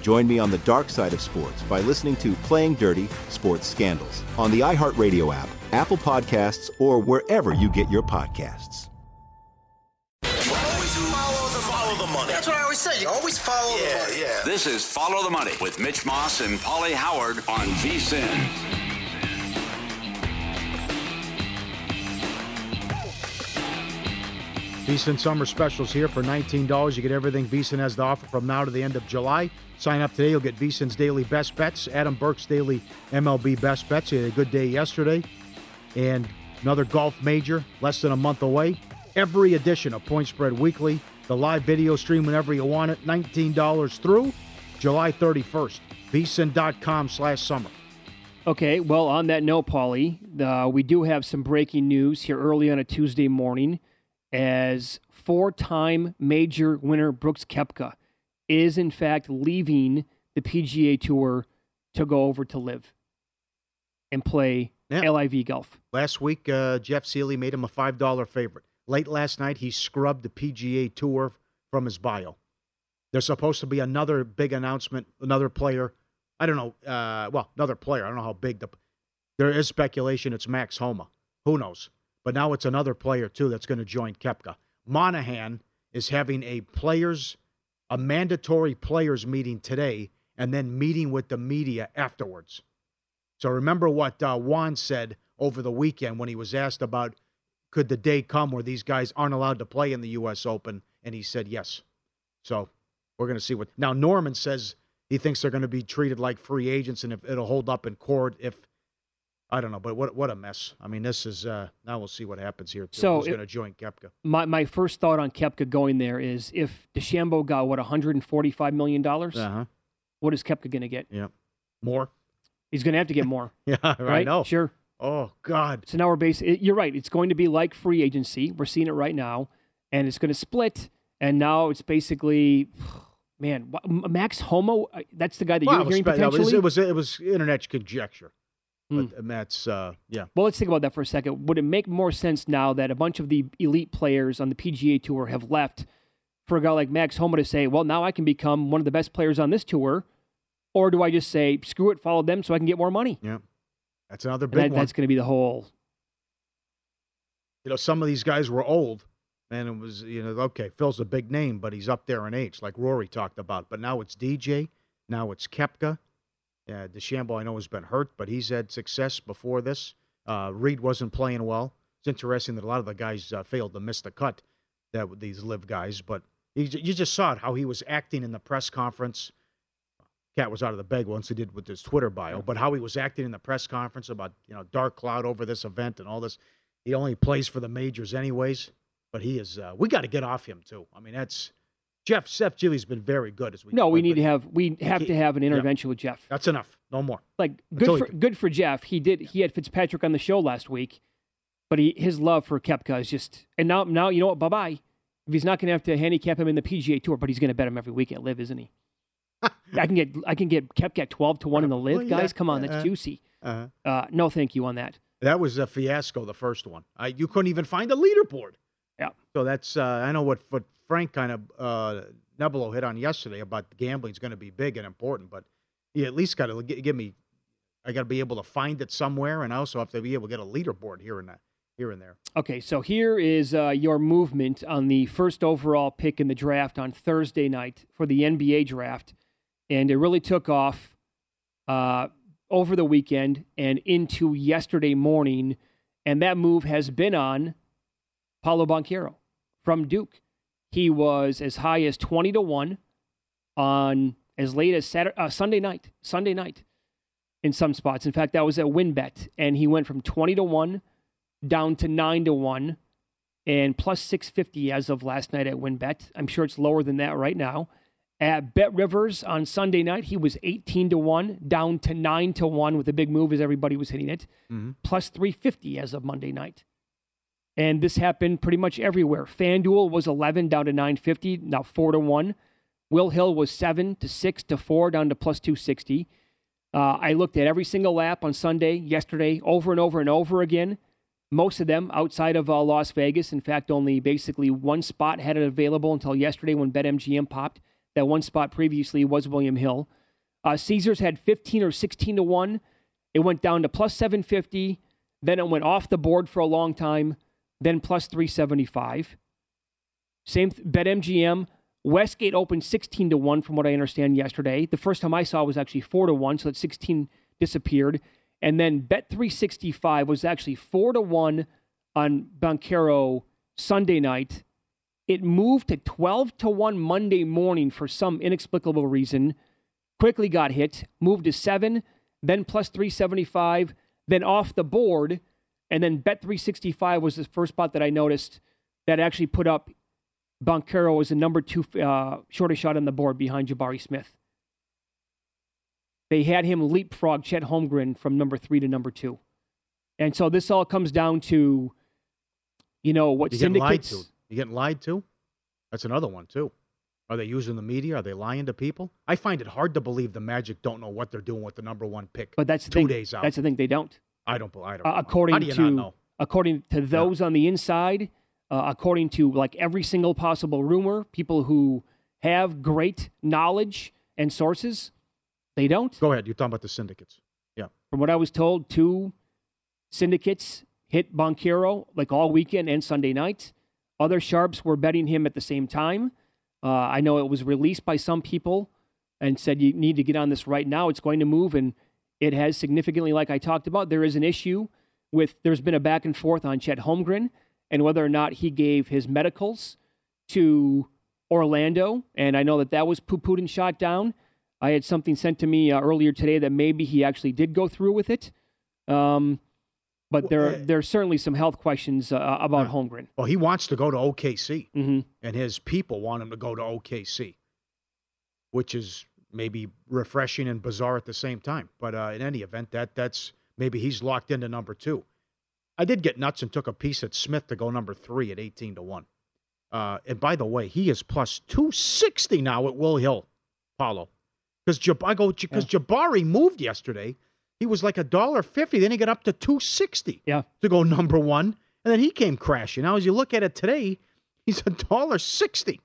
Join me on the dark side of sports by listening to Playing Dirty Sports Scandals on the iHeartRadio app, Apple Podcasts, or wherever you get your podcasts. Always Follow the money. That's what I always say. You always follow the money. Yeah. This is Follow the Money with Mitch Moss and Pauly Howard on VSIN. VSIN Summer Specials here for $19. You get everything VSIN has to offer from now to the end of July. Sign up today. You'll get VSIN's daily best bets, Adam Burke's daily MLB best bets. He had a good day yesterday. And another golf major less than a month away. Every edition of Point Spread Weekly, the live video stream whenever you want it, $19 through July 31st. VSIN.com slash summer. Okay, well, on that note, Paulie, uh, we do have some breaking news here early on a Tuesday morning as four time major winner Brooks Koepka is, in fact, leaving the PGA Tour to go over to live and play Yeah. LIV golf. Last week, uh, Jeff Seeley made him a $5 favorite. Late last night, he scrubbed the PGA Tour from his bio. There's supposed to be another big announcement, another player. I don't know. Uh, well, another player. I don't know how big the. There is speculation it's Max Homa. Who knows? But now it's another player too that's going to join Koepka. Monahan is having a players, a mandatory players meeting today, and then meeting with the media afterwards. So remember what uh, Juan said over the weekend when he was asked about could the day come where these guys aren't allowed to play in the U.S. Open, and he said yes. So we're going to see what. Now Norman says he thinks they're going to be treated like free agents, and if it'll hold up in court if. I don't know, but what what a mess. I mean, this is uh now we'll see what happens here. Too. So Who's going to join Koepka? My, my first thought on Koepka going there is if DeChambeau got, what, $145 million? Uh huh. What is Koepka going to get? Yeah. More. He's going to have to get more. Yeah, I right? know. Sure. Oh God. So now we're basically, you're right. It's going to be like free agency. We're seeing it right now, and it's going to split. And now it's basically, man, Max Homa. uh, That's the guy that Well, you're hearing potentially. it was, it was it was internet conjecture. But and that's uh yeah. well, let's think about that for a second. Would it make more sense now that a bunch of the elite players on the PGA Tour have left for a guy like Max Homa to say, well, now I can become one of the best players on this tour? Or do I just say, screw it, follow them so I can get more money? Yeah. That's another big that, one. that's going to be the whole. you know, some of these guys were old, and it was, you know, okay, Phil's a big name, but he's up there in age, like Rory talked about. But now it's DJ, now it's Koepka. Yeah, DeChambeau, I know, has been hurt, but he's had success before this. Uh, Reed wasn't playing well. It's interesting that a lot of the guys uh, failed to miss the cut, that these LIV guys. But you, you just saw it, how he was acting in the press conference. cat was out of the bag once he did with his Twitter bio, but how he was acting in the press conference about you know dark cloud over this event and all this. He only plays for the majors anyways, but he is. Uh, we got to get off him too. I mean, that's Jeff. Seth Gilly's been very good as we. No, we need to have we have to have an intervention yeah. with Jeff. That's enough. No more. Like good for good for Jeff. He did. He had Fitzpatrick on the show last week, but he his love for Koepka is just. And now now you know what? Bye bye. If he's not going to have to handicap him in the PGA Tour, but he's going to bet him every week at LIV, isn't he? I can get I can get Koepka at twelve to one in the LIV, well, yeah, guys. Come on, that's uh, juicy. Uh-huh. Uh, no, thank you on that. That was a fiasco. The first one, I, you couldn't even find a leaderboard. Yeah. So that's uh, I know what what Frank kind of uh, hit on yesterday about gambling is going to be big and important, but you at least got to give me. I got to be able to find it somewhere, and I also have to be able to get a leaderboard here and there. Here and there. Okay, so here is uh, your movement on the first overall pick in the draft on Thursday night for the NBA draft, and it really took off uh, over the weekend and into yesterday morning, and that move has been on Paolo Banchero from Duke. He was as high as twenty to one on as late as Saturday, uh, Sunday night. Sunday night, in some spots. In fact, that was at WynnBET, and he went from twenty to one down to nine to one, and plus six fifty as of last night at WynnBET. I'm sure it's lower than that right now. At Bet Rivers on Sunday night, he was 18 to 1, down to 9 to 1 with a big move as everybody was hitting it, mm-hmm. plus 350 as of Monday night. And this happened pretty much everywhere. FanDuel was 11 down to 950, now 4 to 1. Will Hill was 7 to 6 to 4, down to plus 260. Uh, I looked at every single lap on Sunday, yesterday, over and over and over again. Most of them outside of uh, Las Vegas. In fact, only basically one spot had it available until yesterday when BetMGM popped. That one spot previously was William Hill. Uh, Caesars had 15 or 16 to 1. It went down to plus 750. Then it went off the board for a long time. Then plus 375. Same th- BetMGM. Westgate opened 16 to 1 from what I understand yesterday. The first time I saw was actually 4 to 1, so that 16 disappeared. And then Bet365 was actually 4 to 1 on Banchero Sunday night. It moved to 12 to 1 Monday morning for some inexplicable reason. Quickly got hit, moved to 7, then plus 375, then off the board. And then Bet 365 was the first spot that I noticed that actually put up Banchero as the number two uh, shortest shot on the board behind Jabari Smith. They had him leapfrog Chet Holmgren from number three to number two. And so this all comes down to, you know, what You're syndicates. Getting lied to. You getting lied to? That's another one too. Are they using the media? Are they lying to people? I find it hard to believe the Magic don't know what they're doing with the number one pick. But that's the two thing. days out. That's the thing. They don't. I don't. Believe I don't. Uh, according do to according to those on the inside, uh, according to like every single possible rumor, people who have great knowledge and sources, they don't. Go ahead. You're talking about the syndicates. Yeah. From what I was told, two syndicates hit Banchero like all weekend and Sunday night. Other sharps were betting him at the same time. Uh, I know it was released by some people and said you need to get on this right now. It's going to move, and it has significantly, like I talked about. There is an issue with there's been a back and forth on Chet Holmgren and whether or not he gave his medicals to Orlando, and I know that that was poo pooed and shot down. I had something sent to me uh, earlier today that maybe he actually did go through with it. Um, but there, Well, uh, there are certainly some health questions uh, about Yeah. Holmgren. Well, he wants to go to OKC, Mhm. and his people want him to go to OKC, which is maybe refreshing and bizarre at the same time. But uh, in any event, that that's maybe he's locked into number two. I did get nuts and took a piece at Smith to go number three at eighteen to one. Uh, and by the way, he is plus two sixty now at Will Hill, Paolo, because Jab- I go because Jabari moved yesterday. He was like a dollar fifty. Then he got up to two sixty. Yeah. To go number one, and then he came crashing. Now, as you look at it today, he's a dollar sixty,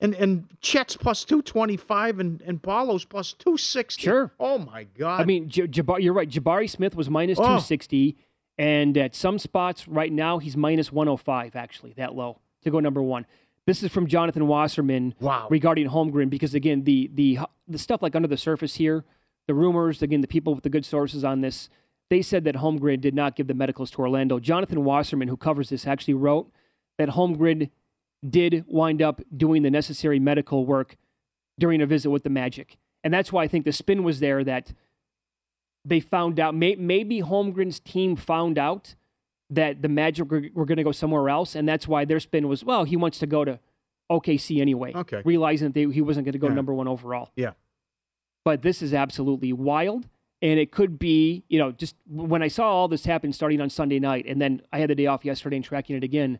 and and Chet's plus two twenty five, and and Paolo's plus two sixty. Sure. Oh my God. I mean, J- Jabari, you're right. Jabari Smith was minus Oh. 260, and at some spots right now, he's minus 105, actually, that low to go number one. This is from Jonathan Wasserman Wow. regarding Holmgren, because again, the, the, the stuff like under the surface here, the rumors, again, the people with the good sources on this, they said that Holmgren did not give the medicals to Orlando. Jonathan Wasserman, who covers this, actually wrote that Holmgren did wind up doing the necessary medical work during a visit with the Magic. And that's why I think the spin was there that they found out. May, maybe Holmgren's team found out that the Magic were, were going to go somewhere else, and that's why their spin was, well, he wants to go to OKC anyway. Okay. Realizing that they, he wasn't going to go Yeah. number one overall. Yeah. But this is absolutely wild. And it could be, you know, just when I saw all this happen starting on Sunday night, and then I had the day off yesterday and tracking it again,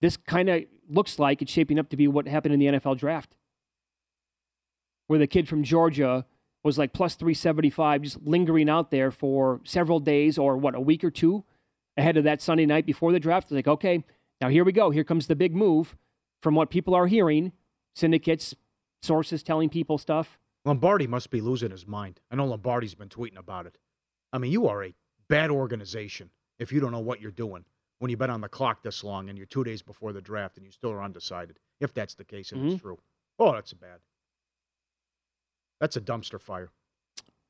this kind of looks like it's shaping up to be what happened in the NFL draft, where the kid from Georgia was like plus 375, just lingering out there for several days or what, a week or two ahead of that Sunday night before the draft. Like, okay, now here we go. Here comes the big move from what people are hearing, syndicates, sources telling people stuff. Lombardi must be losing his mind. I know Lombardi's been tweeting about it. I mean, you are a bad organization if you don't know what you're doing when you've been on the clock this long and you're two days before the draft and you still are undecided. If that's the case and it's true. Oh, that's a bad. That's a dumpster fire.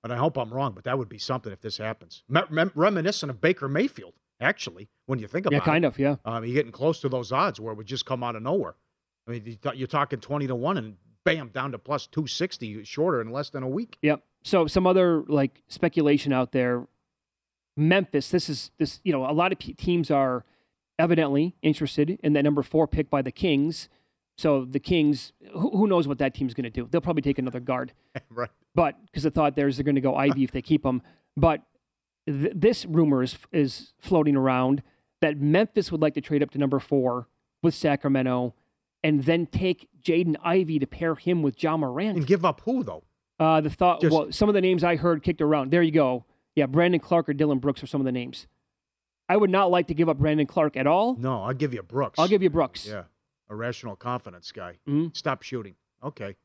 And I hope I'm wrong, but that would be something if this happens. Me- rem- reminiscent of Baker Mayfield, actually, when you think about Yeah, it. kind of, yeah. Um, you're getting close to those odds where it would just come out of nowhere. I mean, you th- you're talking 20 to 1 and bam, down to plus 260 shorter in less than a week. Yep. So some other like speculation out there. Memphis. This is this. You know, a lot of teams are evidently interested in that number four pick by the Kings. So the Kings, who, who knows what that team's going to do? They'll probably take another guard. right. But because the thought there is they're going to go Ivey if they keep him. But th- this rumor is is floating around that Memphis would like to trade up to number four with Sacramento, and then take Jaden Ivey to pair him with Ja Morant. And give up who, though? Uh, the thought. Just- well, some of the names I heard kicked around. There you go. Yeah, Brandon Clarke or Dillon Brooks are some of the names. I would not like to give up Brandon Clarke at all. No, I'll give you Brooks. I'll give you Brooks. Yeah. A rational confidence guy. Mhm. Stop shooting. Okay.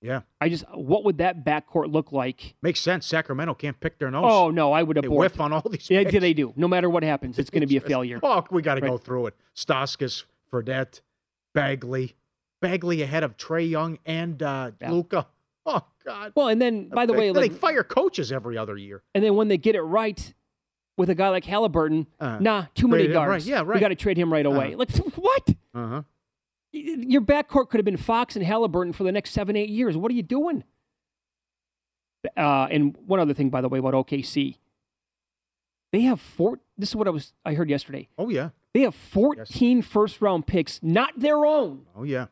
Yeah. I just, what would that backcourt look like? Makes sense. Sacramento can't pick their nose. Oh no, I would They abort. whiff on all these Yeah, picks. they do. No matter what happens, it's going to be a failure. Oh, we got to go through it. Stauskas, Fredette, Bagley. Bagley ahead of Trae Young and uh, Yeah. Luka. Oh, God. Well, and then by the They- way, they like, fire coaches every other year. and then when they get it right with a guy like Haliburton, Uh, nah, too many guards. right, yeah, We right. got to trade him right away. Like what? Uh huh. Your backcourt could have been Fox and Haliburton for the next seven, eight years. What are you doing? Uh, and one other thing, by the way, about OKC, they have four. This is what I was I heard yesterday. Oh, yeah. They have 14 first round picks, not their own, Oh, yeah.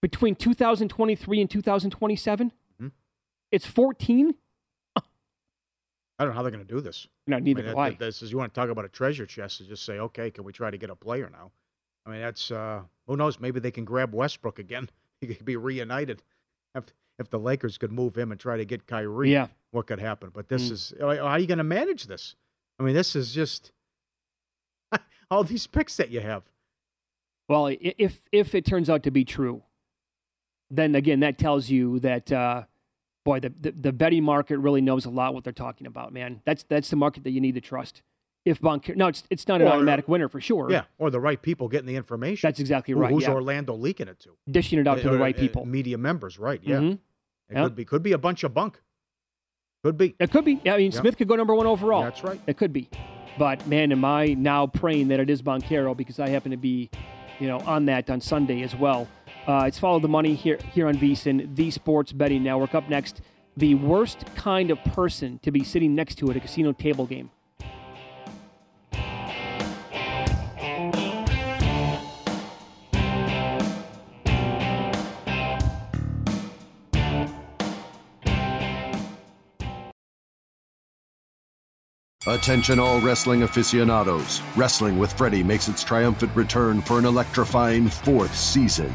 between 2023 and 2027. It's 14. I don't know how they're going to do this. No, neither I mean, do I. that- This is you want to talk about a treasure chest and just say, okay, can we try to get a player now? I mean, that's uh, who knows? Maybe they can grab Westbrook again. He could be reunited. If if the Lakers could move him and try to get Kyrie, Yeah. what could happen? But this Mm. is how are you going to manage this? I mean, this is just all these picks that you have. Well, if if it turns out to be true, then again that tells you that uh, boy, the, the the betting market really knows a lot what they're talking about, man. That's that's the market that you need to trust. If Boncar, no, it's it's not an Or- automatic winner for sure. Yeah, or the right people getting the information. that's exactly Who- right. Who's yeah. Orlando leaking it to? Dishing it out to Uh, the right uh, people. media members, right? Yeah, Mhm. it could be could be a bunch of bunk. Could be. It could be. Yeah, I mean, Yeah. Smith could go number one overall. That's right. It could be. But man, am I now praying that it is Banchero because I happen to be, you know, on that on Sunday as well. Uh, it's follow the money here here on VSIN, the Sports Betting Network. Up next, the worst kind of person to be sitting next to at a casino table game. Attention all wrestling aficionados. Wrestling with Freddie makes its triumphant return for an electrifying fourth season.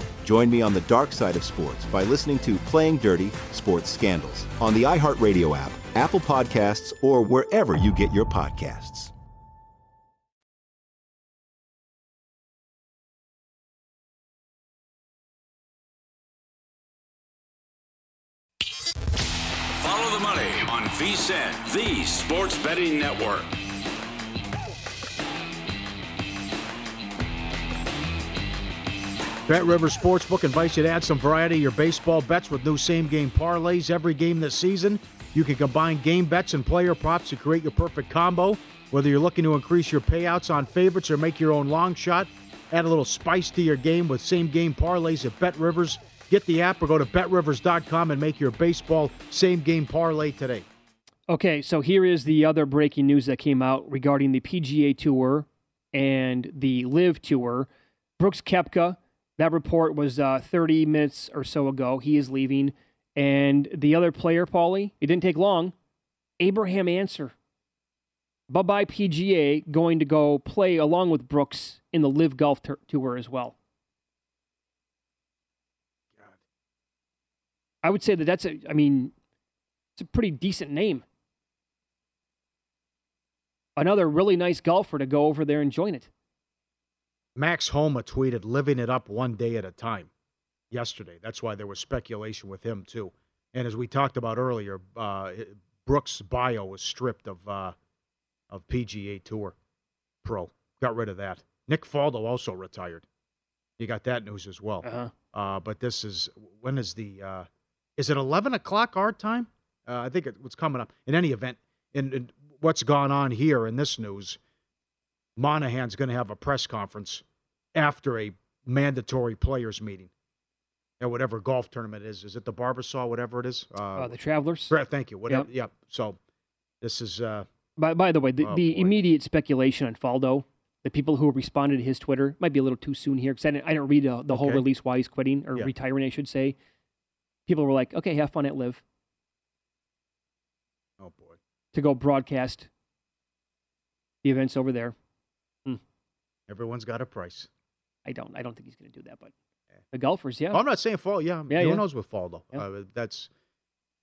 Join me on the dark side of sports by listening to Playing Dirty Sports Scandals on the iHeartRadio app, Apple Podcasts, or wherever you get your podcasts. Follow the money on VSIN, the sports betting network. Bet Rivers Sportsbook invites you to add some variety to your baseball bets with new same game parlays every game this season. You can combine game bets and player props to create your perfect combo. Whether you're looking to increase your payouts on favorites or make your own long shot, add a little spice to your game with same game parlays at Bet Rivers. Get the app or go to betrivers.com and make your baseball same game parlay today. Okay, so here is the other breaking news that came out regarding the PGA Tour and the LIV Tour. Brooks Koepka, that report was uh, 30 minutes or so ago. He is leaving. And the other player, Paulie, it didn't take long. Abraham Answer. Bye bye PGA going to go play along with Brooks in the LIV Golf Tur- Tour as well. I would say that that's a, I mean, it's a pretty decent name. Another really nice golfer to go over there and join it. Max Homa tweeted, living it up one day at a time yesterday. That's why there was speculation with him, too. And as we talked about earlier, uh, Brooks' bio was stripped of, uh, of PGA Tour Pro. Got rid of that. Nick Faldo also retired. You got that news as well. Uh-huh. Uh, but this is, when is the, uh, is it 11 o'clock our time? Uh, I think it, it's coming up. In any event, in, in what's gone on here in this news, Monahan's going to have a press conference after a mandatory players meeting at whatever golf tournament it is. Is it the Barbasol, whatever it is? Uh, the Travelers. Thank you. Whatever. Yep. So this is. Uh, By, by the way, the, Oh, the immediate speculation on Faldo, the people who responded to his Twitter, might be a little too soon here because I didn't, I didn't read uh, the whole release why he's quitting or Yeah. retiring, I should say. People were like, okay, have fun at LIV oh boy. to go broadcast the events over there. Everyone's got a price. I don't I don't think he's going to do that, but the golfers, yeah. Oh, I'm not saying fall. Yeah, Yeah, who yeah. knows with Faldo? Yeah. Uh, that's.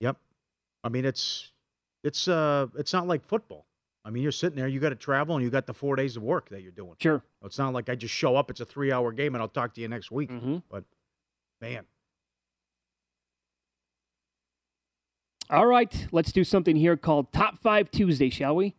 Yep. I mean, it's it's uh it's not like football. I mean, you're sitting there, you got to travel, and you got the four days of work that you're doing. Sure. It's not like I just show up. It's a three hour game, and I'll talk to you next week. Mhm. But man, All right, let's do something here called Top 5 Tuesday, shall we?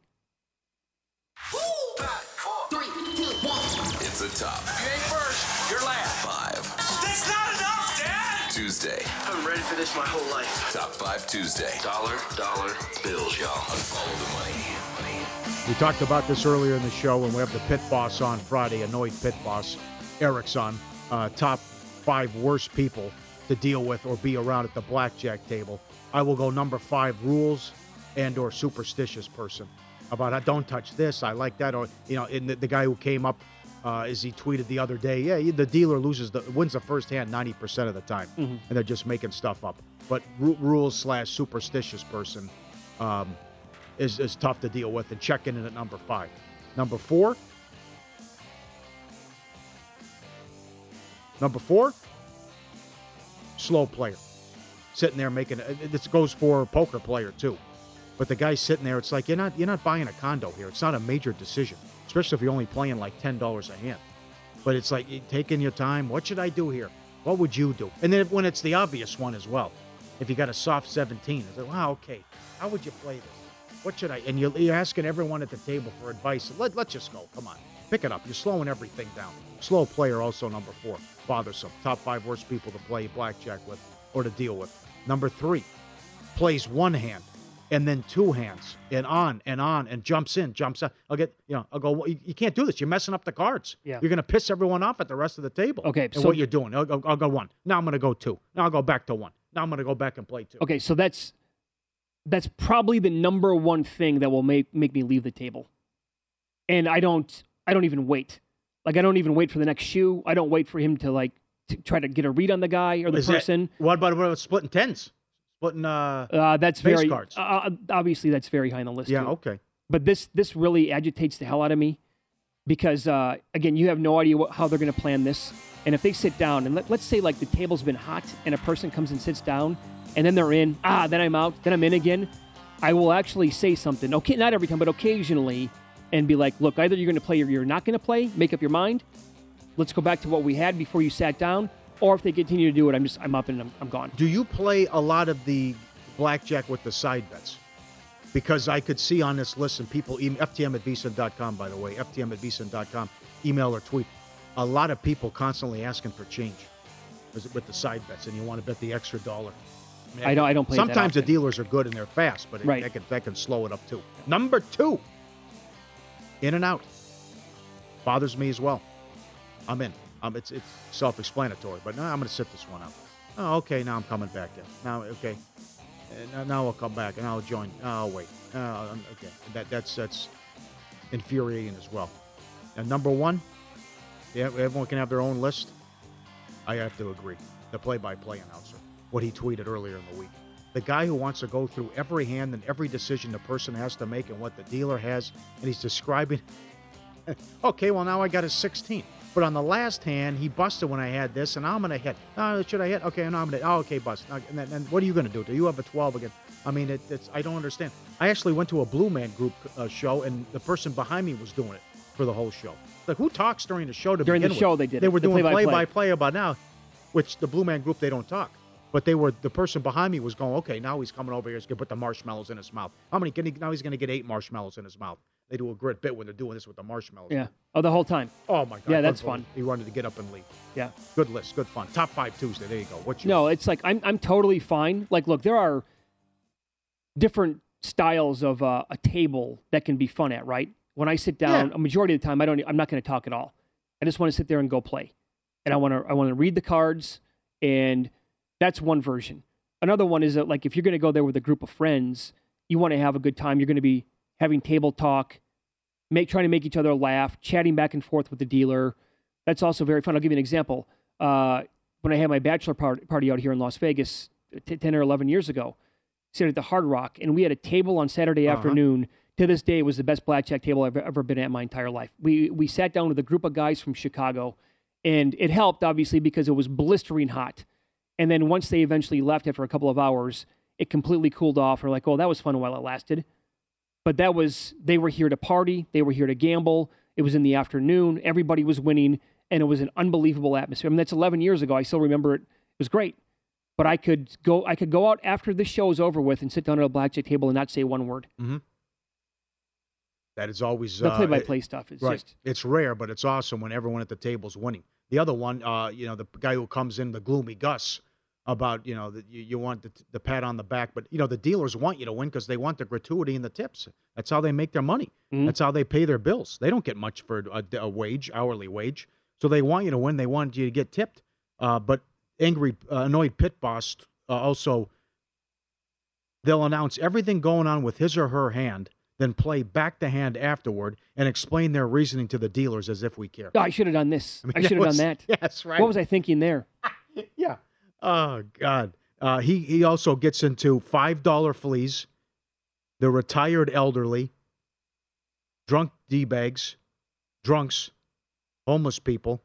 Tuesday. I've been ready for this my whole life. Top five Tuesday. Dollar, dollar bills, y'all. Unfollow the money. we talked about this earlier in the show, when we have the pit boss on Friday. Annoyed pit boss Eric's on uh, top five worst people to deal with or be around at the blackjack table, I will go number five rules and or superstitious person about I don't touch this, I like that, or you know, and the, the guy who came up uh, as he tweeted the other day, yeah, the dealer loses the wins the first hand ninety percent of the time, Mhm. and they're just making stuff up. But ru- rules slash superstitious person um, is is tough to deal with, and checking in at number five. Number four. Number four, slow player, sitting there making. uh, This goes for a poker player too, but the guy sitting there, it's like you're not you're not buying a condo here. It's not a major decision, especially if you're only playing like ten dollars a hand. But it's like taking your time. What should I do here? What would you do? And then when it's the obvious one as well, if you got a soft seventeen, it's like wow, okay, how would you play this? What should I? And you're, you're asking everyone at the table for advice. Let, let's just go. Come on. Pick it up. You're slowing everything down. Slow player, also number four. Bothersome. Top five worst people to play blackjack with or to deal with. Number three, plays one hand and then two hands and on and on and jumps in, jumps out. I'll get, you know, I'll go, you, you can't do this. You're messing up the cards. Yeah. You're going to piss everyone off at the rest of the table. Okay, And so- what you're doing. I'll, go- I'll go one. Now I'm going to go two. Now I'll go back to one. Now I'm going to go back and play two. Okay, so that's that's probably the number one thing that will make make me leave the table. And I don't I don't even wait. Like I don't even wait for the next shoe. I don't wait for him to like to try to get a read on the guy or the Is that- person. what about what about splitting tens? Splitting uh, Uh, that's very cards. Uh, obviously that's very high on the list. Yeah, too. okay. But this this really agitates the hell out of me because uh, again, you have no idea what, how they're going to plan this. And if they sit down and let, let's say like the table's been hot and a person comes and sits down and then they're in, ah, then I'm out, then I'm in again. I will actually say something. Okay, not every time, but occasionally, and be like, look, either you're going to play or you're not going to play. Make up your mind. Let's go back to what we had before you sat down. Or if they continue to do it, I'm just I'm up and I'm, I'm gone. Do you play a lot of the blackjack with the side bets? Because I could see on this list, and people, email, FTM at VSIN.com, by the way, FTM at VSIN.com, email or tweet. A lot of people constantly asking for change with with the side bets, and you want to bet the extra dollar. mean, I don't- I don't play it that Sometimes the dealers are good and they're fast, but it, Right. that, can, that can slow it up too. Number two, in and out. Bothers me as well. I'm in. Um, it's it's self-explanatory, but now I'm going to sit this one out. Oh, okay. Now I'm coming back in. Now, okay. Uh, now, now I'll come back and I'll join. Oh, wait. Oh, um, okay. That that's that's infuriating as well. And number one, yeah, everyone can have their own list. I have to agree. The play-by-play announcer, what he tweeted earlier in the week, the guy who wants to go through every hand and every decision the person has to make and what the dealer has, and he's describing. okay, well now I got a 16. But on the last hand, he busted when I had this, and I'm going to hit. Oh, should I hit? Okay, now I'm going to. Oh, okay, bust. And, then, and what are you going to do? Do you have a 12 again? I mean, it, it's. I don't understand. I actually went to a Blue Man Group uh, show, and the person behind me was doing it for the whole show. Like, who talks during the show to During the begin with? show, they did They it. were The doing play-by-play. play-by-play about now, which the Blue Man Group they don't talk. But they were the person behind me was going, okay, now he's coming over here. He's gonna put the marshmallows in his mouth. How many? Can he, now he's gonna get eight marshmallows in his mouth. They do a great bit when they're doing this with the marshmallows. Yeah. Oh, the whole time. Oh my god. Yeah, that's fun. He wanted to get up and leave. Yeah. Good list. Good fun. Top five Tuesday. There you go. What's your No, it's like I'm I'm totally fine. Like, look, there are different styles of uh, a table that can be fun at, right? When I sit down, Yeah. a majority of the time, I don't. I'm not going to talk at all. I just want to sit there and go play, and I want to I want to read the cards, and that's one version. Another one is that like if you're going to go there with a group of friends, you want to have a good time. You're going to be having table talk, make trying to make each other laugh, chatting back and forth with the dealer. That's also very fun. I'll give you an example. Uh, when I had my bachelor party out here in Las Vegas t- 10 or 11 years ago, stayed at the Hard Rock, and we had a table on Saturday Uh-huh. afternoon. To this day, it was the best blackjack table I've ever been at my entire life. We we sat down with a group of guys from Chicago, and it helped obviously because it was blistering hot. And then once they eventually left after a couple of hours, it completely cooled off. We're like, oh, that was fun while it lasted. But that was they were here to party, they were here to gamble. It was in the afternoon, everybody was winning, and it was an unbelievable atmosphere. I mean, that's 11 years ago. I still remember it. It was great. But I could go I could go out after the show is over with and sit down at a blackjack table and not say one word. Mm-hmm. That is always The uh, play-by-play it- stuff is right. just It's rare, but it's awesome when everyone at the table's winning. The other one, uh, you know, the guy who comes in, the gloomy Gus, about you know that you, you want the, the pat on the back, but you know the dealers want you to win because they want the gratuity and the tips. That's how they make their money. Mm-hmm. That's how they pay their bills. They don't get much for a, a wage, hourly wage, so they want you to win. They want you to get tipped. Uh, but angry, uh, annoyed pit boss uh, also they'll announce everything going on with his or her hand, then play back the hand afterward and explain their reasoning to the dealers as if we care. Oh, I should have done this. I, mean, I should have done that. Yes, right. What was I thinking there? yeah. Oh God. Uh, he he also gets into five dollar fleas, the retired elderly, drunk d bags, drunks, homeless people,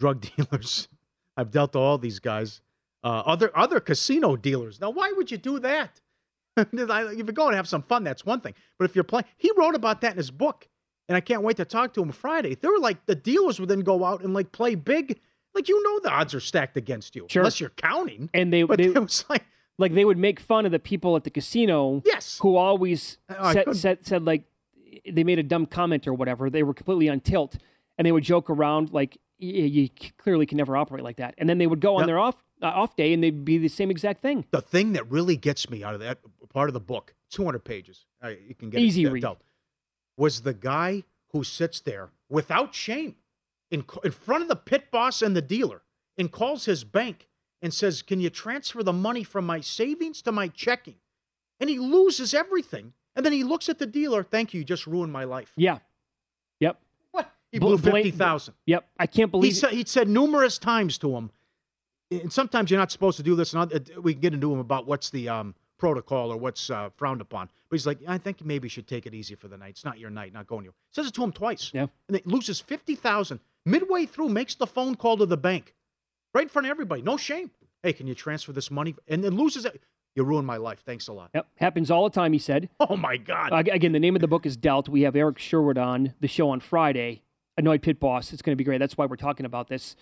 drug dealers. I've dealt to all these guys. Uh, other other casino dealers. Now, why would you do that? if you're going to have some fun, that's one thing. But if you're playing, he wrote about that in his book, and I can't wait to talk to him Friday. They were like the dealers would then go out and like play big. Like you know, the odds are stacked against you Sure. unless you're counting. And they, But they it was like like they would make fun of the people at the casino. Yes. Who always Oh, I said, said said like they made a dumb comment or whatever. They were completely on tilt, and they would joke around like you clearly can never operate like that. And then they would go on Yep. their off uh, off day, and they'd be the same exact thing. the thing that really gets me out of that part of the book, 200 pages. Uh, you can get Easy it read. Was the guy who sits there without shame in in front of the pit boss and the dealer and calls his bank and says, "Can you transfer the money from my savings to my checking?" And he loses everything. And then he looks at the dealer. Thank you. You just ruined my life. Yeah. Yep. What? He Bl- blew blame- fifty thousand. Yep. I can't believe He said, he'd said numerous times to him, and sometimes you're not supposed to do this, and other- we can get into him about what's the um, protocol or what's uh, frowned upon. But he's like, I think maybe you should take it easy for the night. It's not your night, not going to you. Says it to him twice. Yeah. And he loses 50000 Midway through, makes the phone call to the bank right in front of everybody. No shame. Hey, can you transfer this money? And then loses it. You ruined my life. Thanks a lot. Yep. Happens all the time, he said. Oh, my God. Uh, again, the name of the book is Dealt. We have Eric Sherwood on the show on Friday. Annoyed Pit Boss. It's going to be great. That's why we're talking about this.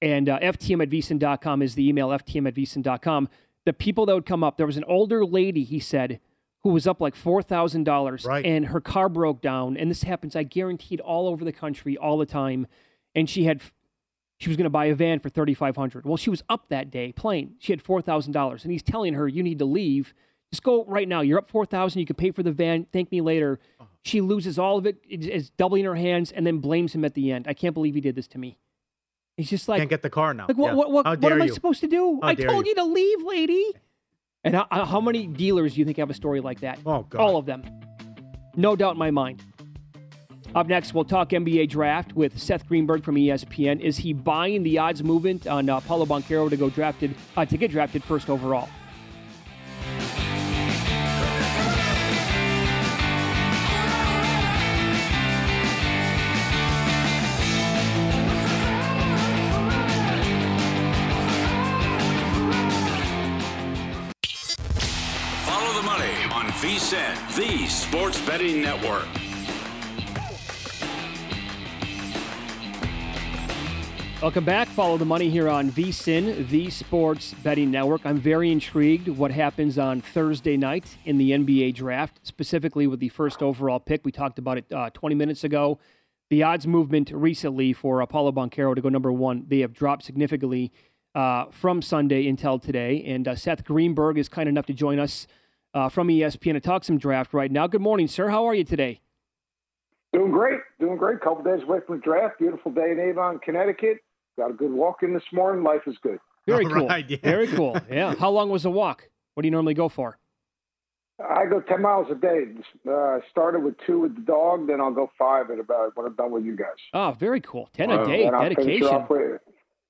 And uh, FTM at VSIN.com is the email, FTM at VSIN.com. The people that would come up, there was an older lady, he said, who was up like $4,000 Right. and her car broke down. And this happens, I guaranteed, all over the country all the time. And she had. She was going to buy a van for thirty five hundred. Well, she was up that day playing. She had four thousand dollars, and he's telling her, "You need to leave. Just go right now. You're up four thousand. You can pay for the van. Thank me later." Uh-huh. She loses all of. It's it's doubling her hands, and then blames him at the end. I can't believe he did this to me. He's just like, Can't get the car now. like what? Yeah. What? What, what am I supposed to do? How I told you. you to leave, lady. And how, how many dealers do you think have a story like that? Oh, God. All of them. No doubt in my mind. Up next, we'll talk NBA draft with Seth Greenberg from ESPN. Is he buying the odds movement on uh, Paolo Banchero to go drafted uh, to get drafted first overall? Follow the money on VSIN, the sports betting network. Welcome back. Follow the money here on VSIN, the Sports Betting Network. I'm very intrigued what happens on Thursday night in the NBA draft, specifically with the first overall pick. We talked about it uh, 20 minutes ago. The odds movement recently for Paolo Banchero to go number one, they have dropped significantly uh, from Sunday until today. And uh, Seth Greenberg is kind enough to join us uh, from ESPN to talk some draft right now. Good morning, sir. How are you today? Doing great, doing great. Couple days away from the draft. Beautiful day in Avon, Connecticut. Got a good walk in this morning. Life is good. Very All cool. right, yeah. Very cool. Yeah. How long was the walk? What do you normally go for? I go ten miles a day. Uh, started with two with the dog, then I'll go five at about when I'm done with you guys. Oh, very cool. 10 a day. And Finish Dedication. off, with,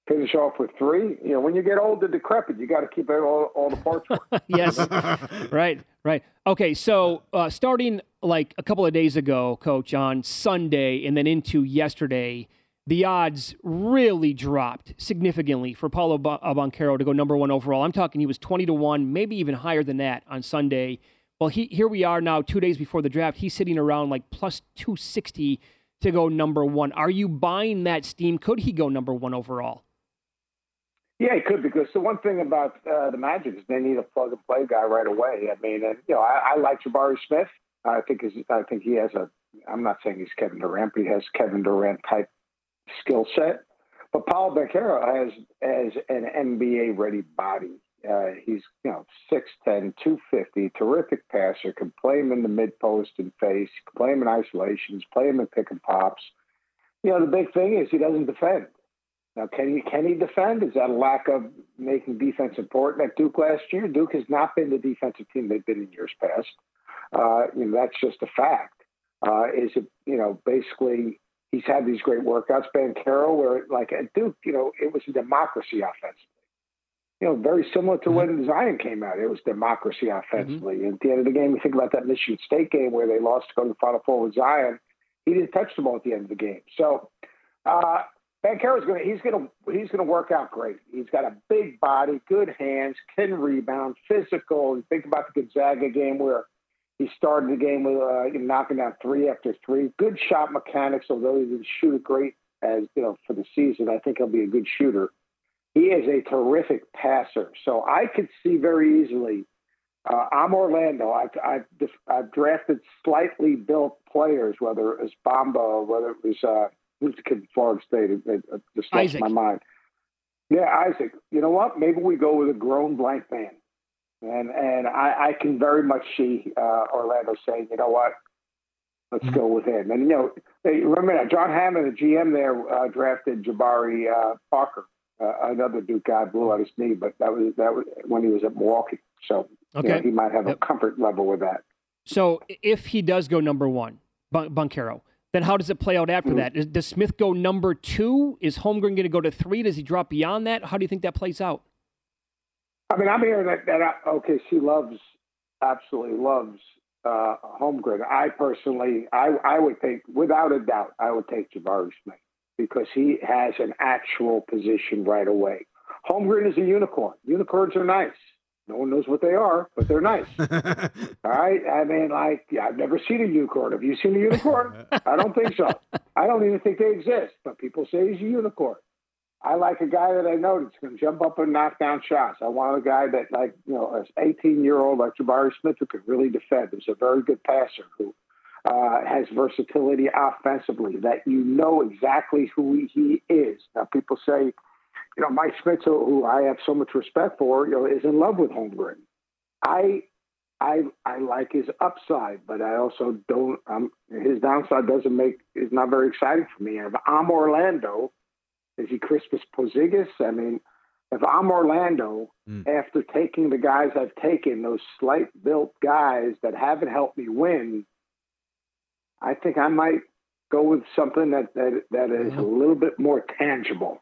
finish off with three. You know, when you get old and decrepit, you got to keep all, all the parts. working. yes. right, right. Okay, so uh, starting like a couple of days ago, coach, on Sunday and then into yesterday, the odds really dropped significantly for Paolo Ba- uh, to go number one overall. I'm talking he was 20 to 1, maybe even higher than that on Sunday. Well, he, here we are now, two days before the draft. He's sitting around like plus 260 to go number one. Are you buying that steam? Could he go number one overall? Yeah, he could because the one thing about uh, the Magic is they need a plug and play guy right away. I mean, and, you know, I, I like Jabari Smith. I think I think he has a. I'm not saying he's Kevin Durant, but he has Kevin Durant type skill set. But Paolo Banchero has as an NBA ready body. Uh, he's you know 6'10", 250, terrific passer. Can play him in the mid post and face. Can play him in isolations. Play him in pick and pops. You know the big thing is he doesn't defend. Now, can he can he defend? Is that a lack of making defense important at Duke last year. Duke has not been the defensive team they've been in years past. Uh, you know, that's just a fact. Uh, is it, you know, basically he's had these great workouts. Banchero, where like at Duke, you know, it was a democracy offensively. You know, very similar to when Zion came out. It was democracy offensively. And at the end of the game, you think about that Michigan State game where they lost to go to the Final Four with Zion. He didn't touch the ball at the end of the game. So uh, going to he's going to he's going to work out great. He's got a big body, good hands, can rebound, physical. And think about the Gonzaga game where he started the game with uh, knocking down three after three. Good shot mechanics, although he didn't shoot it great as you know for the season. I think he'll be a good shooter. He is a terrific passer, so I could see very easily. Uh, I'm Orlando. I've, I've, I've drafted slightly built players, whether it was Bamba or whether it was uh, who's the kid from Florida State? It, it, it just lost my mind. Yeah, Isaac. You know what? Maybe we go with a grown blank man. And and I, I can very much see uh, Orlando saying, you know what, let's Mm-hmm. go with him. And you know, they, remember now, John Hammond, the GM there, uh, drafted Jabari uh, Parker, uh, another Duke guy, blew out his knee, but that was that was when he was at Milwaukee. So you know, Okay. he might have Yep. a comfort level with that. So if he does go number one, Bun- Banchero, then how does it play out after that? Is, does Smith go number two? Is Holmgren going to go to three? Does he drop beyond that? How do you think that plays out? I mean, I'm hearing that, that uh, OKC loves, absolutely loves uh, Holmgren. I personally, I, I would take, without a doubt, I would take Jabari Smith because he has an actual position right away. Holmgren is a unicorn. Unicorns are nice. No one knows what they are, but they're nice. All right. I mean, like, yeah, I've never seen a unicorn. Have you seen a unicorn? I don't think so. I don't even think they exist, but people say he's a unicorn. I like a guy that I know that's going to jump up and knock down shots. I want a guy that, like, you know, an 18 year old like Jabari Smith who can really defend, who's a very good passer, who uh, has versatility offensively, that you know exactly who he is. Now, people say, you know, Mike Smith, who I have so much respect for, you know, is in love with Holmgren. I, I, I like his upside, but I also don't. Um, his downside doesn't make is not very exciting for me. If I'm Orlando, is he Kristaps Porzingis? I mean, if I'm Orlando, mm. after taking the guys I've taken, those slight built guys that haven't helped me win, I think I might go with something that that, that is a uh-huh. little bit more tangible.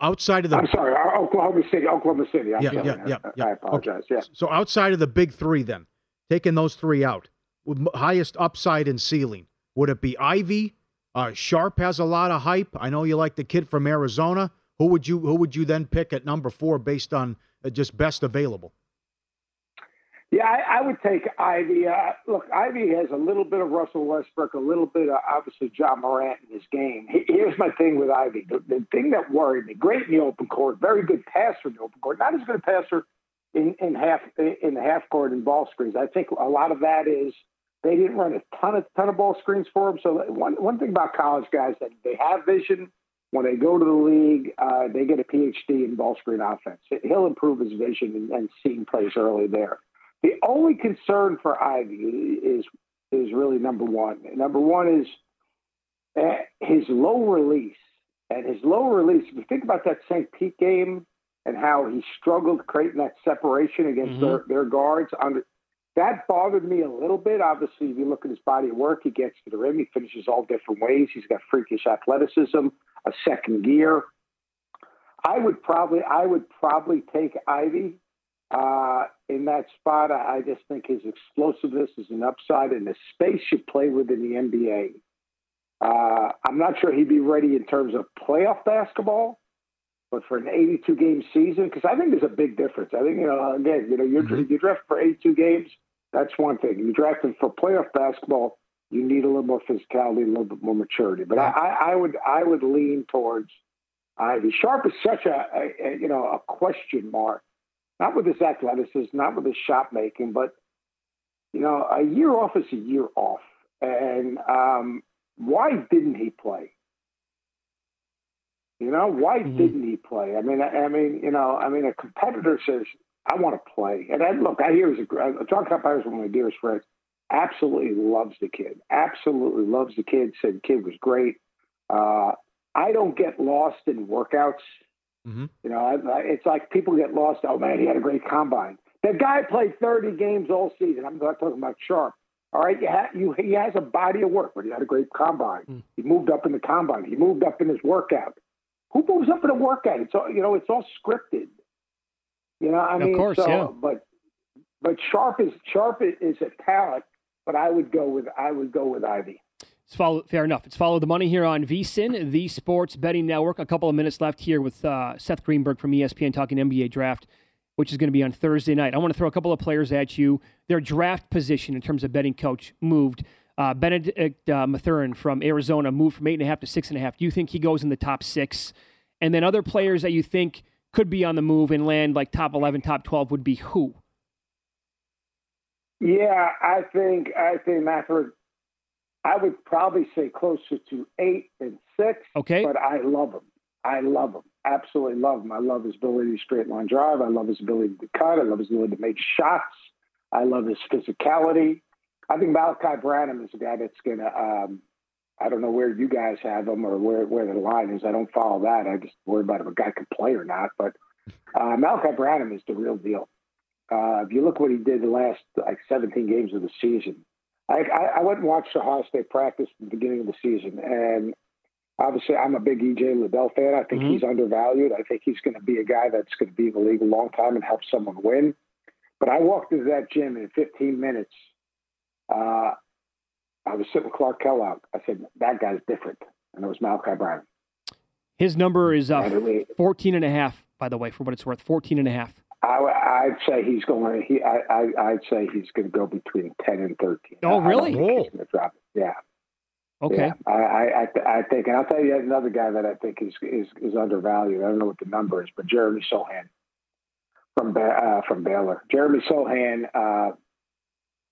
Outside of the I'm sorry, Oklahoma City. Oklahoma City. I'm yeah, yeah, yeah, I, yeah. I apologize. Yeah. So outside of the big three, then taking those three out, with highest upside and ceiling, would it be Ivey? Uh, Sharpe has a lot of hype. I know you like the kid from Arizona. Who would you Who would you then pick at number four based on uh, just best available? Yeah, I, I would take Ivey. Uh, look, Ivey has a little bit of Russell Westbrook, a little bit of obviously Ja Morant in his game. Here's my thing with Ivey. The, the thing that worried me: great in the open court, very good passer in the open court, not as good a passer in, in half in the half court and ball screens. I think a lot of that is they didn't run a ton of ton of ball screens for him. So one one thing about college guys that they have vision. When they go to the league, uh, they get a PhD in ball screen offense. He'll improve his vision and, and seeing plays early there. The only concern for Ivey is is really number one. Number one is uh, his low release, and his low release. If you think about that St. Pete game and how he struggled creating that separation against their, their guards, under that bothered me a little bit. Obviously, if you look at his body of work, he gets to the rim, he finishes all different ways. He's got freakish athleticism, a second gear. I would probably, I would probably take Ivey uh, in that spot. I, I just think his explosiveness is an upside in the space you play with in the NBA. Uh, I'm not sure he'd be ready in terms of playoff basketball, but for an 82 game season, because I think there's a big difference. I think you know, again, you know, you're you draft for 82 games. That's one thing. You drafted for playoff basketball. You need a little more physicality, a little bit more maturity. But I, I, I would, I would lean towards Ivey. Sharpe is such a, a, you know a question mark not with his athleticism, not with his shot making, but you know, a year off is a year off. And um, why didn't he play? You know, why didn't he play? I mean, I, I mean, you know, I mean, a competitor says, "I want to play," and I, look, I hear he's a John Calipari is one of my dearest friends. Absolutely loves the kid. Absolutely loves the kid. Said the kid was great. Uh, I don't get lost in workouts Mm-hmm. You know, I, I, it's like people get lost. Oh man, he had a great combine. The guy played 30 games all season. I'm not talking about Sharpe. All right, you ha- you, he has a body of work, but he had a great combine. Mm. He moved up in the combine. He moved up in his workout. Who moves up in a workout? It's all you know. It's all scripted. You know, I mean, Of course, so, yeah. But but Sharpe is Sharpe is, is a talent. But I would go with I would go with Ivey. It's follow, fair enough. It's follow the money here on VSIN, the Sports Betting Network. A couple of minutes left here with uh, Seth Greenberg from ESPN talking NBA draft, which is going to be on Thursday night. I want to throw a couple of players at you. Their draft position in terms of betting coach moved. Uh, Benedict uh, Mathurin from Arizona moved from eight and a half to six and a half. Do you think he goes in the top six? And then other players that you think could be on the move and land like top eleven, top twelve would be who? Yeah, I think I think Mathers. I would probably say closer to eight and six. Okay. But I love him. I love him. Absolutely love him. I love his ability to straight line drive. I love his ability to cut. I love his ability to make shots. I love his physicality. I think Malachi Branham is a guy that's gonna. Um, I don't know where you guys have them or where where the line is. I don't follow that. I just worry about if a guy can play or not. But uh, Malachi Branham is the real deal. Uh, if you look what he did the last like 17 games of the season, I, I, I went and watched the Ohio State practice at the beginning of the season, and obviously I'm a big EJ Liddell fan. I think Mhm. he's undervalued. I think he's going to be a guy that's going to be in the league a long time and help someone win. But I walked into that gym in 15 minutes. Uh, I was sitting with Clark Kellogg. I said, that guy's different. And it was Malachi Brown. His number is uh, And it- 14 and a half, by the way, for what it's worth. 14 and a half. I, I'd say he's going. He, I, I, I'd say he's going to go between ten and thirteen. Oh, I- I don't really? think he's going to drop it. Yeah. Okay. Yeah. I, I, I, think, and I'll tell you another guy that I think is is, is undervalued. I don't know what the number is, but Jeremy Sochan from uh, from Baylor. Jeremy Sochan uh,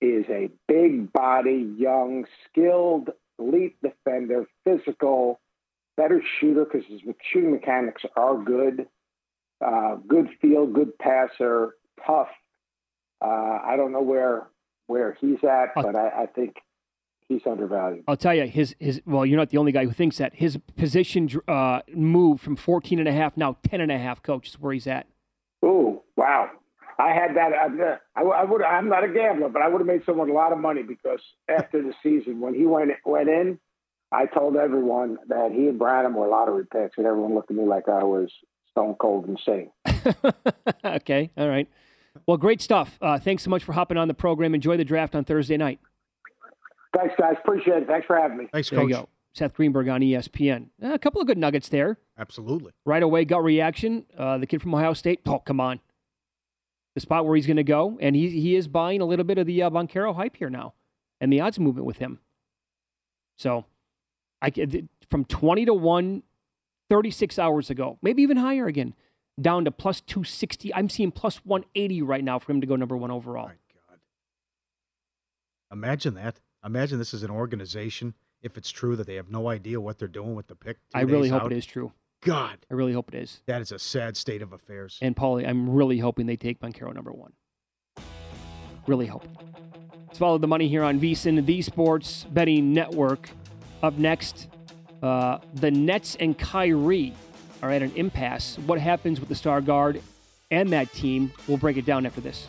is a big body, young, skilled, elite defender, physical, better shooter because his shooting mechanics are good. Uh, good feel, good passer, tough. Uh, I don't know where where he's at, but I, I think he's undervalued. I'll tell you, his his well, you're not the only guy who thinks that. His position uh, moved from 14 and a half now 10 and a half coach is where he's at. Oh wow! I had that. I, I, I would. I'm not a gambler, but I would have made someone a lot of money because after the season, when he went went in, I told everyone that he and Branham were lottery picks, and everyone looked at me like I was stone cold insane. okay, all right. Well, great stuff. Uh, thanks so much for hopping on the program. Enjoy the draft on Thursday night. Thanks, guys. Appreciate it. Thanks for having me. Thanks, There Coach. you go. Seth Greenberg on ESPN. Uh, a couple of good nuggets there. Absolutely. Right away, gut reaction. Uh, the kid from Ohio State. Oh, come on. The spot where he's going to go, and he he is buying a little bit of the uh, Banchero hype here now, and the odds movement with him. So, I from twenty to one, 36 hours ago, maybe even higher again, down to plus two sixty. I'm seeing plus one eighty right now for him to go number one overall. My God. Imagine that. Imagine this is an organization. If it's true that they have no idea what they're doing with the pick, I really hope out. it is true. God, I really hope it is. that is a sad state of affairs. And Pauly, I'm really hoping they take Banchero number one. Really hope. Let's follow the money here on VSIN, the Sports Betting Network. Up next, uh, the Nets and Kyrie are at an impasse. What happens with the star guard and that team? We'll break it down after this.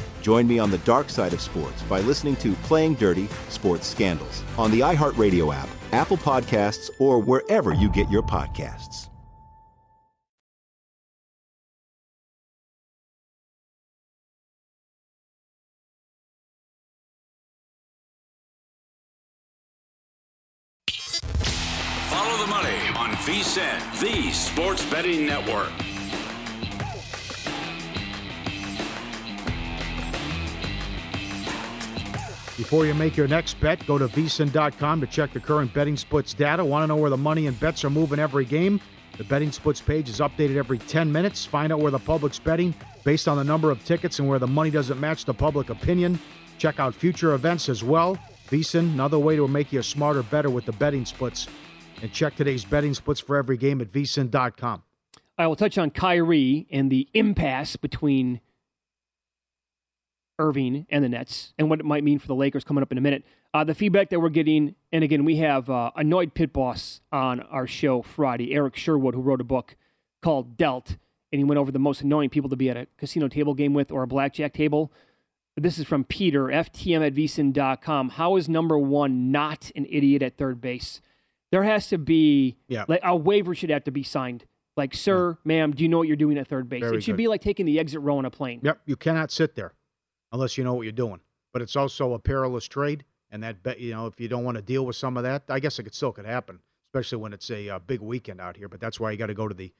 Join me on the dark side of sports by listening to Playing Dirty Sports Scandals on the iHeartRadio app, Apple Podcasts, or wherever you get your podcasts. Follow the money on VSIN, the sports betting network. Before you make your next bet, go to vsin.com to check the current betting splits data. Want to know where the money and bets are moving every game? The betting splits page is updated every 10 minutes. Find out where the public's betting based on the number of tickets and where the money doesn't match the public opinion. Check out future events as well. VSIN, another way to make you a smarter better with the betting splits. And check today's betting splits for every game at vsin.com. I will touch on Kyrie and the impasse between Irving and the Nets and what it might mean for the Lakers coming up in a minute. Uh, the feedback that we're getting, and again, we have uh, annoyed pit boss on our show Friday, Eric Sherwood, who wrote a book called Dealt, and he went over the most annoying people to be at a casino table game with or a blackjack table. This is from Peter, ftm at vsin.com. How is number one not an idiot at third base? There has to be, Yeah. like, a waiver should have to be signed. Like, sir, ma'am, do you know what you're doing at third base? Very it should good. be like taking the exit row on a plane. Yep, you cannot sit there unless you know what you're doing. But it's also a perilous trade, and that bet you know if you don't want to deal with some of that, I guess it could still could happen, especially when it's a uh, big weekend out here. But that's why you got to go to the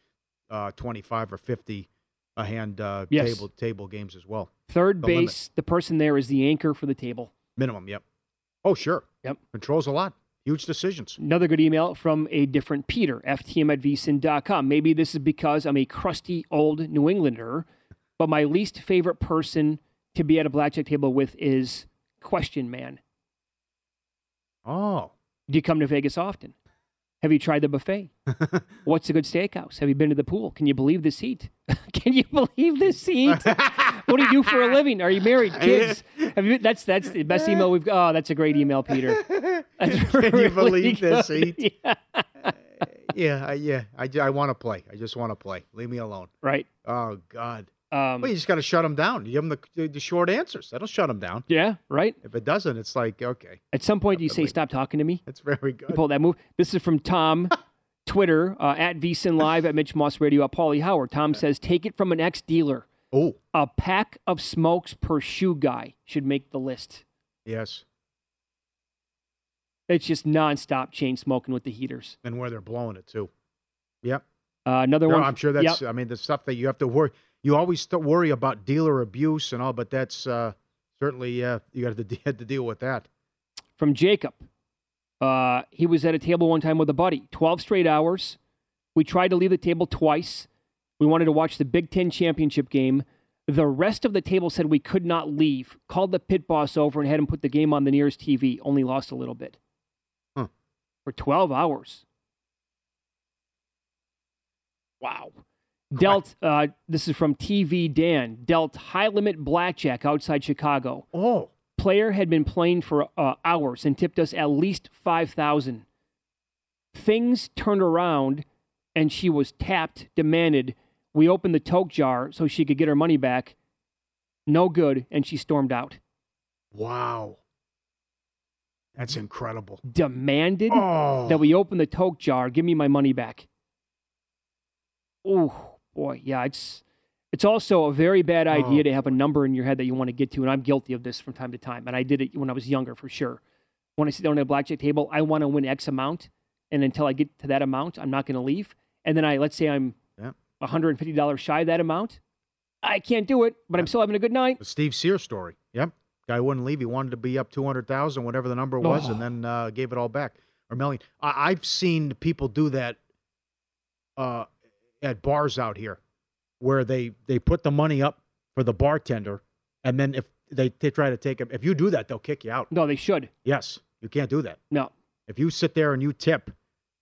uh, 25 or 50 a hand uh, Yes. table table games as well. Third The limit. base, the person there is the anchor for the table. minimum. Yep. Oh sure. Yep. Controls a lot. Huge decisions. Another good email from a different Peter, ftm at vsin.com. Maybe this is because I'm a crusty old New Englander, but my least favorite person to be at a blackjack table with is Question Man. Oh. Do you come to Vegas often? Have you tried the buffet? What's a good steakhouse? Have you been to the pool? Can you believe this heat? Can you believe this heat? what do you do for a living? Are you married? Kids? Have you? That's that's the best email we've got. Oh, that's a great email, Peter. That's Can you really believe this good. heat? Yeah. Yeah, I, yeah. I, I want to play. I just want to play. Leave me alone. Right. Oh God. Um, well, you just got to shut them down. You give them the, the short answers. That'll shut them down. Yeah, right. If it doesn't, it's like okay, At some point, you say, "Stop talking to me." That's very You good. pull that move. This is from Tom, Twitter uh, at VSIN Live at Mitch Moss Radio at Pauly Howard. Tom says, "Take it from an ex dealer. Oh, A pack of smokes per shoe guy should make the list. yes. It's just nonstop chain smoking with the heaters." And where they're blowing it too. Yep. Uh, another No, one. I'm sure that's. Yep. I mean, the stuff that you have to worry. You always st- worry about dealer abuse and all, but that's uh, certainly uh, you got to de- to deal with that. from Jacob. Uh, he was at a table one time with a buddy, 12 straight hours. We tried to leave the table twice. We wanted to watch the Big Ten championship game. The rest of the table said we could not leave. Called the pit boss over and had him put the game on the nearest TV. Only lost a little bit. Huh. For 12 hours. Wow. Dealt, uh, this is from TV Dan, dealt high limit blackjack outside Chicago. Oh. Player had been playing for uh, hours and tipped us at least 5000 Things turned around and she was tapped, demanded. We opened the toke jar so she could get her money back. No good, and she stormed out. Wow. That's incredible. Demanded Oh. that we open the toke jar, give me my money back. Oh boy, yeah, it's it's also a very bad idea Oh. to have a number in your head that you want to get to, and I'm guilty of this from time to time. And I did it when I was younger for sure. When I sit down at a blackjack table, I want to win X amount, and until I get to that amount, I'm not going to leave. And then I let's say I'm Yeah. $150 shy of that amount, I can't do it, but I'm still having a good night. The Steve Sears story. Yep. Guy wouldn't leave. He wanted to be up 200,000, whatever the number was, Oh. and then uh, gave it all back. Or million. I- I've seen people do that uh, at bars out here where they, they put the money up for the bartender, and then if they, they try to take it, if you do that, they'll kick you out. No, they should. Yes. You can't do that. No. If you sit there and you tip,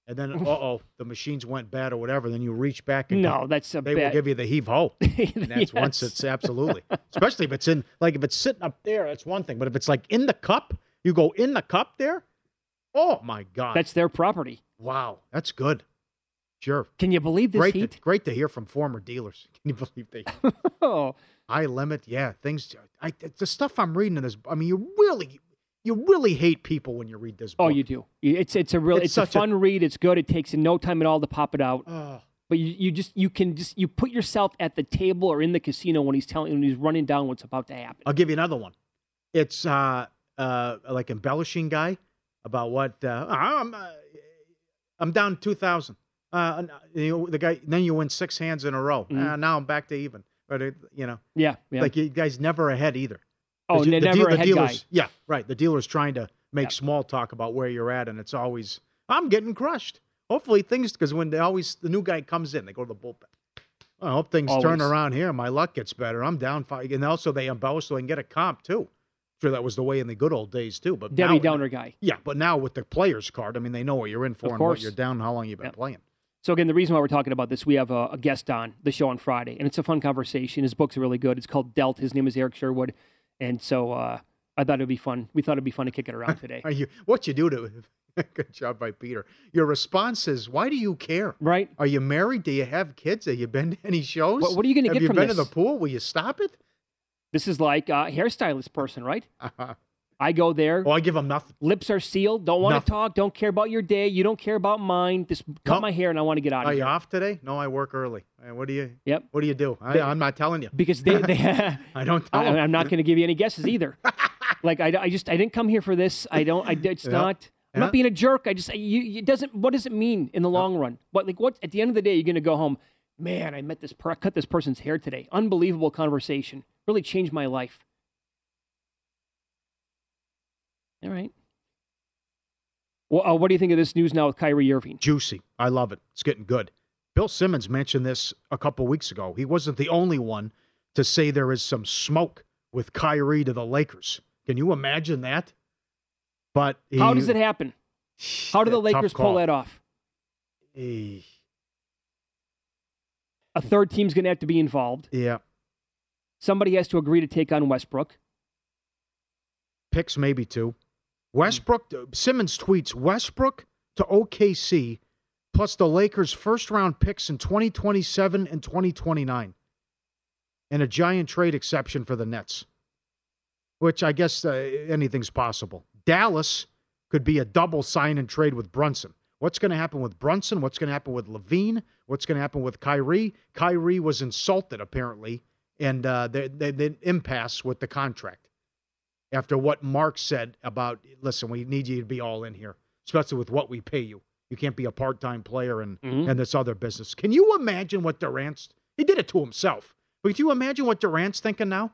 and then, uh oh, the machines went bad or whatever, then you reach back and No, that's a they will give you the heave ho. And that's once it's absolutely, especially if it's in, like if it's sitting up there, that's one thing. But if it's like in the cup, you go in the cup there. Oh my God. That's their property. wow. That's good. Sure. Can you believe this great heat? To, great to hear from former dealers. Can you believe they? oh. High limit. Yeah. Things, I, the stuff I'm reading in this, I mean, you really, you really hate people when you read this book. Oh, you do. It's it's a real It's it's, a such a- fun read. It's good. It takes no time at all to pop it out. Oh. But you, you just you can just you put yourself at the table or in the casino when he's telling when he's running down what's about to happen. I'll give you another one. It's uh, uh, like embellishing guy about what uh, I'm. Uh, I'm down two thousand. Uh, you know, the guy. Then you win six hands in a row. Mhm. Uh, now I'm back to even. But it, you know, Yeah, yeah. like you guys never ahead either. Oh, ne- the never deal- the dealers, guy. Yeah, right. The dealer's trying to make small talk about where you're at, and it's always I'm getting crushed. Hopefully things because when they always the new guy comes in, they go to the bullpen. I hope things turn around here. My luck gets better. I'm down five, and also they embellish so they can get a comp too. Sure, that was the way in the good old days too. But Debbie now, Downer guy. Yeah, but now with the players card, I mean, they know what you're in for Of and what you're down, how long you've been Yep. playing. So again, the reason why we're talking about this, we have a, a guest on the show on Friday, and it's a fun conversation. His book's really good. It's called Dealt. His name is Eric Sherwood, and so uh, I thought it'd be fun. We thought it'd be fun to kick it around today. Are you what you do to? good job by Peter. Your response is, "Why do you care? Right? Are you married? Do you have kids? Have you been to any shows? What- what are you gonna get? Have you from been this? to the pool? Will you stop it? This is like a hairstylist person, right? I go there. Oh, I give them nothing. Lips are sealed. Don't want to talk. Don't care about your day. You don't care about mine. Just cut Nope. my hair, and I want to get out of it. Are you off today? No, I work early. What do you? Yep. What do you do? I, They- I'm not telling you Because they, they I don't I. I'm not going to give you any guesses either. like I, I just I didn't come here for this. I don't. I it's Yeah. not. I'm Yeah. not being a jerk. I just you it doesn't. What does it mean in the long run? What like what at the end of the day you're going to go home. Man, I met this per- cut this person's hair today. Unbelievable conversation. Really changed my life. All right. Well, uh, what do you think of this news now with Kyrie Irving? Juicy. I love it. It's getting good. Bill Simmons mentioned this a couple weeks ago. He wasn't the only one to say there is some smoke with Kyrie to the Lakers. Can you imagine that? But How does it happen? How do the Lakers pull that off? Eh, A third team's going to have to be involved. Yeah. Somebody has to agree to take on Westbrook. picks maybe two. Westbrook Simmons tweets Westbrook to OKC plus the Lakers first round picks in 2027 and 2029 and a giant trade exception for the Nets. Which I guess uh, anything's possible. Dallas could be a double sign and trade with Brunson. What's going to happen with Brunson? What's going to happen with LaVine? What's going to happen with Kyrie? Kyrie was insulted apparently, and uh, they impasse with the contract after what Mark said about, listen, we need you to be all in here, especially with what we pay you. You can't be a part time player and, Mhm. and this other business. Can you imagine what Durant's, he did it to himself, but can you imagine what Durant's thinking now?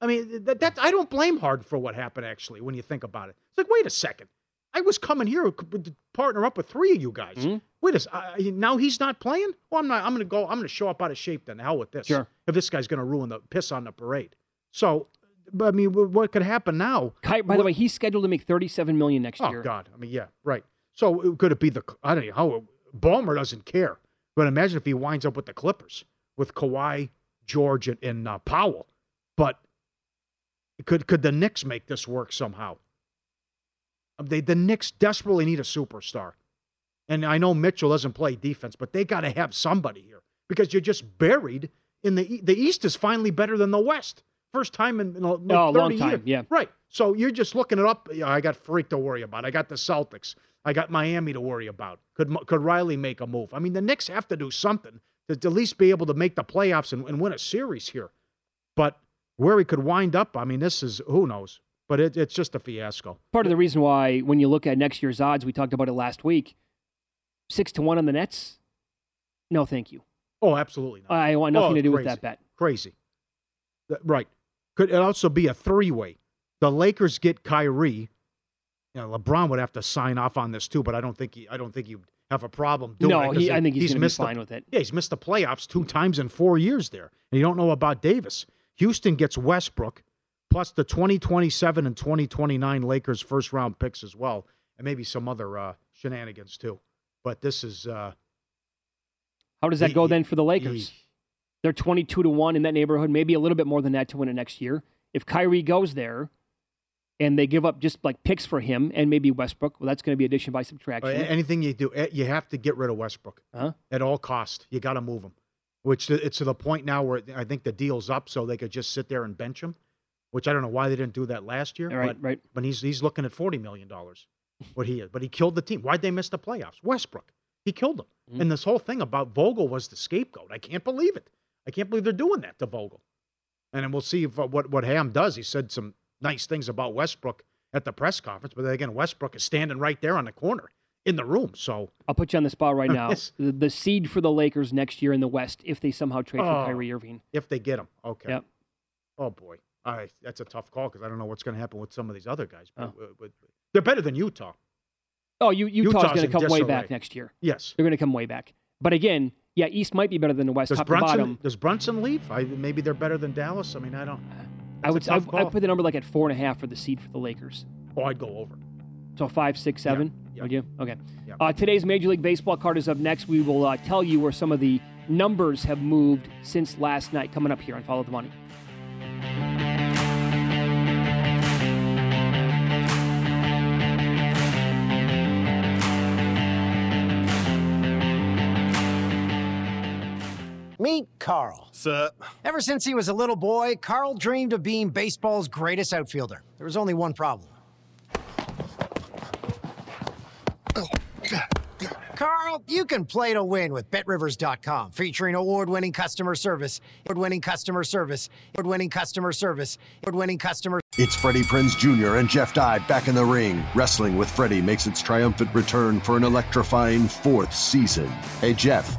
I mean, that, that I don't blame Hard for what happened, actually, when you think about it. It's like, wait a second. I was coming here to partner up with three of you guys. Mhm. wait a second, now he's not playing. Well, I'm not. I'm going to go. I'm going to show up out of shape. Then the hell with this. Sure. If this guy's going to ruin the piss on the parade. So, I mean, what could happen now? Ky- by the way, he's scheduled to make 37 million next Oh year. Oh God! I mean, yeah, right. So could it be the? I don't know how. Ballmer doesn't care, but imagine if he winds up with the Clippers with Kawhi, George, and, and uh, Powell. But could could the Knicks make this work somehow? Um, They the Knicks desperately need a superstar, and I know Mitchell doesn't play defense, but they got to have somebody here because you're just buried in the the East is finally better than the West. First time in, in like Oh, a 30 long time, years. yeah. Right. So you're just looking it up. Yeah, I got Freak to worry about. I got the Celtics. I got Miami to worry about. Could could Riley make a move? I mean, the Knicks have to do something to, to at least be able to make the playoffs and, and win a series here. But where he could wind up, I mean, this is who knows. But it, it's just a fiasco. Part of the reason why, when you look at next year's odds, we talked about it last week, six to one on the Nets. No, thank you. Oh, absolutely not. I want nothing Oh, to do with that bet. Crazy. Right. Could it also be a three way? The Lakers get Kyrie. You know, LeBron would have to sign off on this too, but I don't think he I don't think he'd have a problem doing No, it. 'cause he- I think he's be missed the- with it. Yeah, he's missed the playoffs two times in four years there. And you don't know about Davis. Houston gets Westbrook, plus the 2027 and 2029 Lakers first round picks as well, and maybe some other uh, shenanigans too. But this is uh, How does that Ye- go then for the Lakers? They're 22 to 1 in that neighborhood, maybe a little bit more than that to win it next year. If Kyrie goes there and they give up just like picks for him and maybe Westbrook, well, that's going to be addition by subtraction. Anything you do, eh, you have to get rid of Westbrook Huh? at all cost. You got to move him. Which it's to the point now where I think the deal's up, so they could just sit there and bench him. Which I don't know why they didn't do that last year. Right, but, right. But he's he's looking at forty million dollars. What he is, but he killed the team. Why'd they miss the playoffs? Westbrook, he killed them. Mm-hmm. And this whole thing about Vogel was the scapegoat. I can't believe it. I can't believe they're doing that to Vogel. And then we'll see if, uh, what what Ham does. He said some nice things about Westbrook at the press conference, but then again, Westbrook is standing right there on the corner in the room. So I'll put you on the spot right now. Yes. the, the seed for the Lakers next year in the West, if they somehow trade for Oh. Kyrie Irving. if they get him, okay. Yep. Oh boy, all right, that's a tough call because I don't know what's going to happen with some of these other guys. But, Oh. but they're better than Utah. Oh, you, Utah's, Utah's going to come way back next year. Yes. They're going to come way back. But again, yeah, East might be better than the West, Does top to Brunson bottom. does Brunson leave? I, maybe they're better than Dallas. I mean, I don't. I would I, I call. put the number like at four and a half for the seed for the Lakers. Oh, I'd go over. So five, six, seven. yeah. Would you? Okay. Yeah. Uh, today's Major League Baseball card is up next. We will uh, tell you where some of the numbers have moved since last night. Coming up here on Follow the Money. Carl. Sup? Ever since he was a little boy, Carl dreamed of being baseball's greatest outfielder. There was only one problem. Carl, you can play to win with BetRivers.com, featuring award-winning customer service, award-winning customer service, award-winning customer service, award-winning customer. It's Freddie Prinze Jr. and Jeff Dye back in the ring. Wrestling with Freddie makes its triumphant return for an electrifying fourth season. Hey, Jeff,